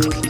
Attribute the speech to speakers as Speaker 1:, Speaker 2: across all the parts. Speaker 1: Thank you.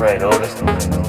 Speaker 1: Right, August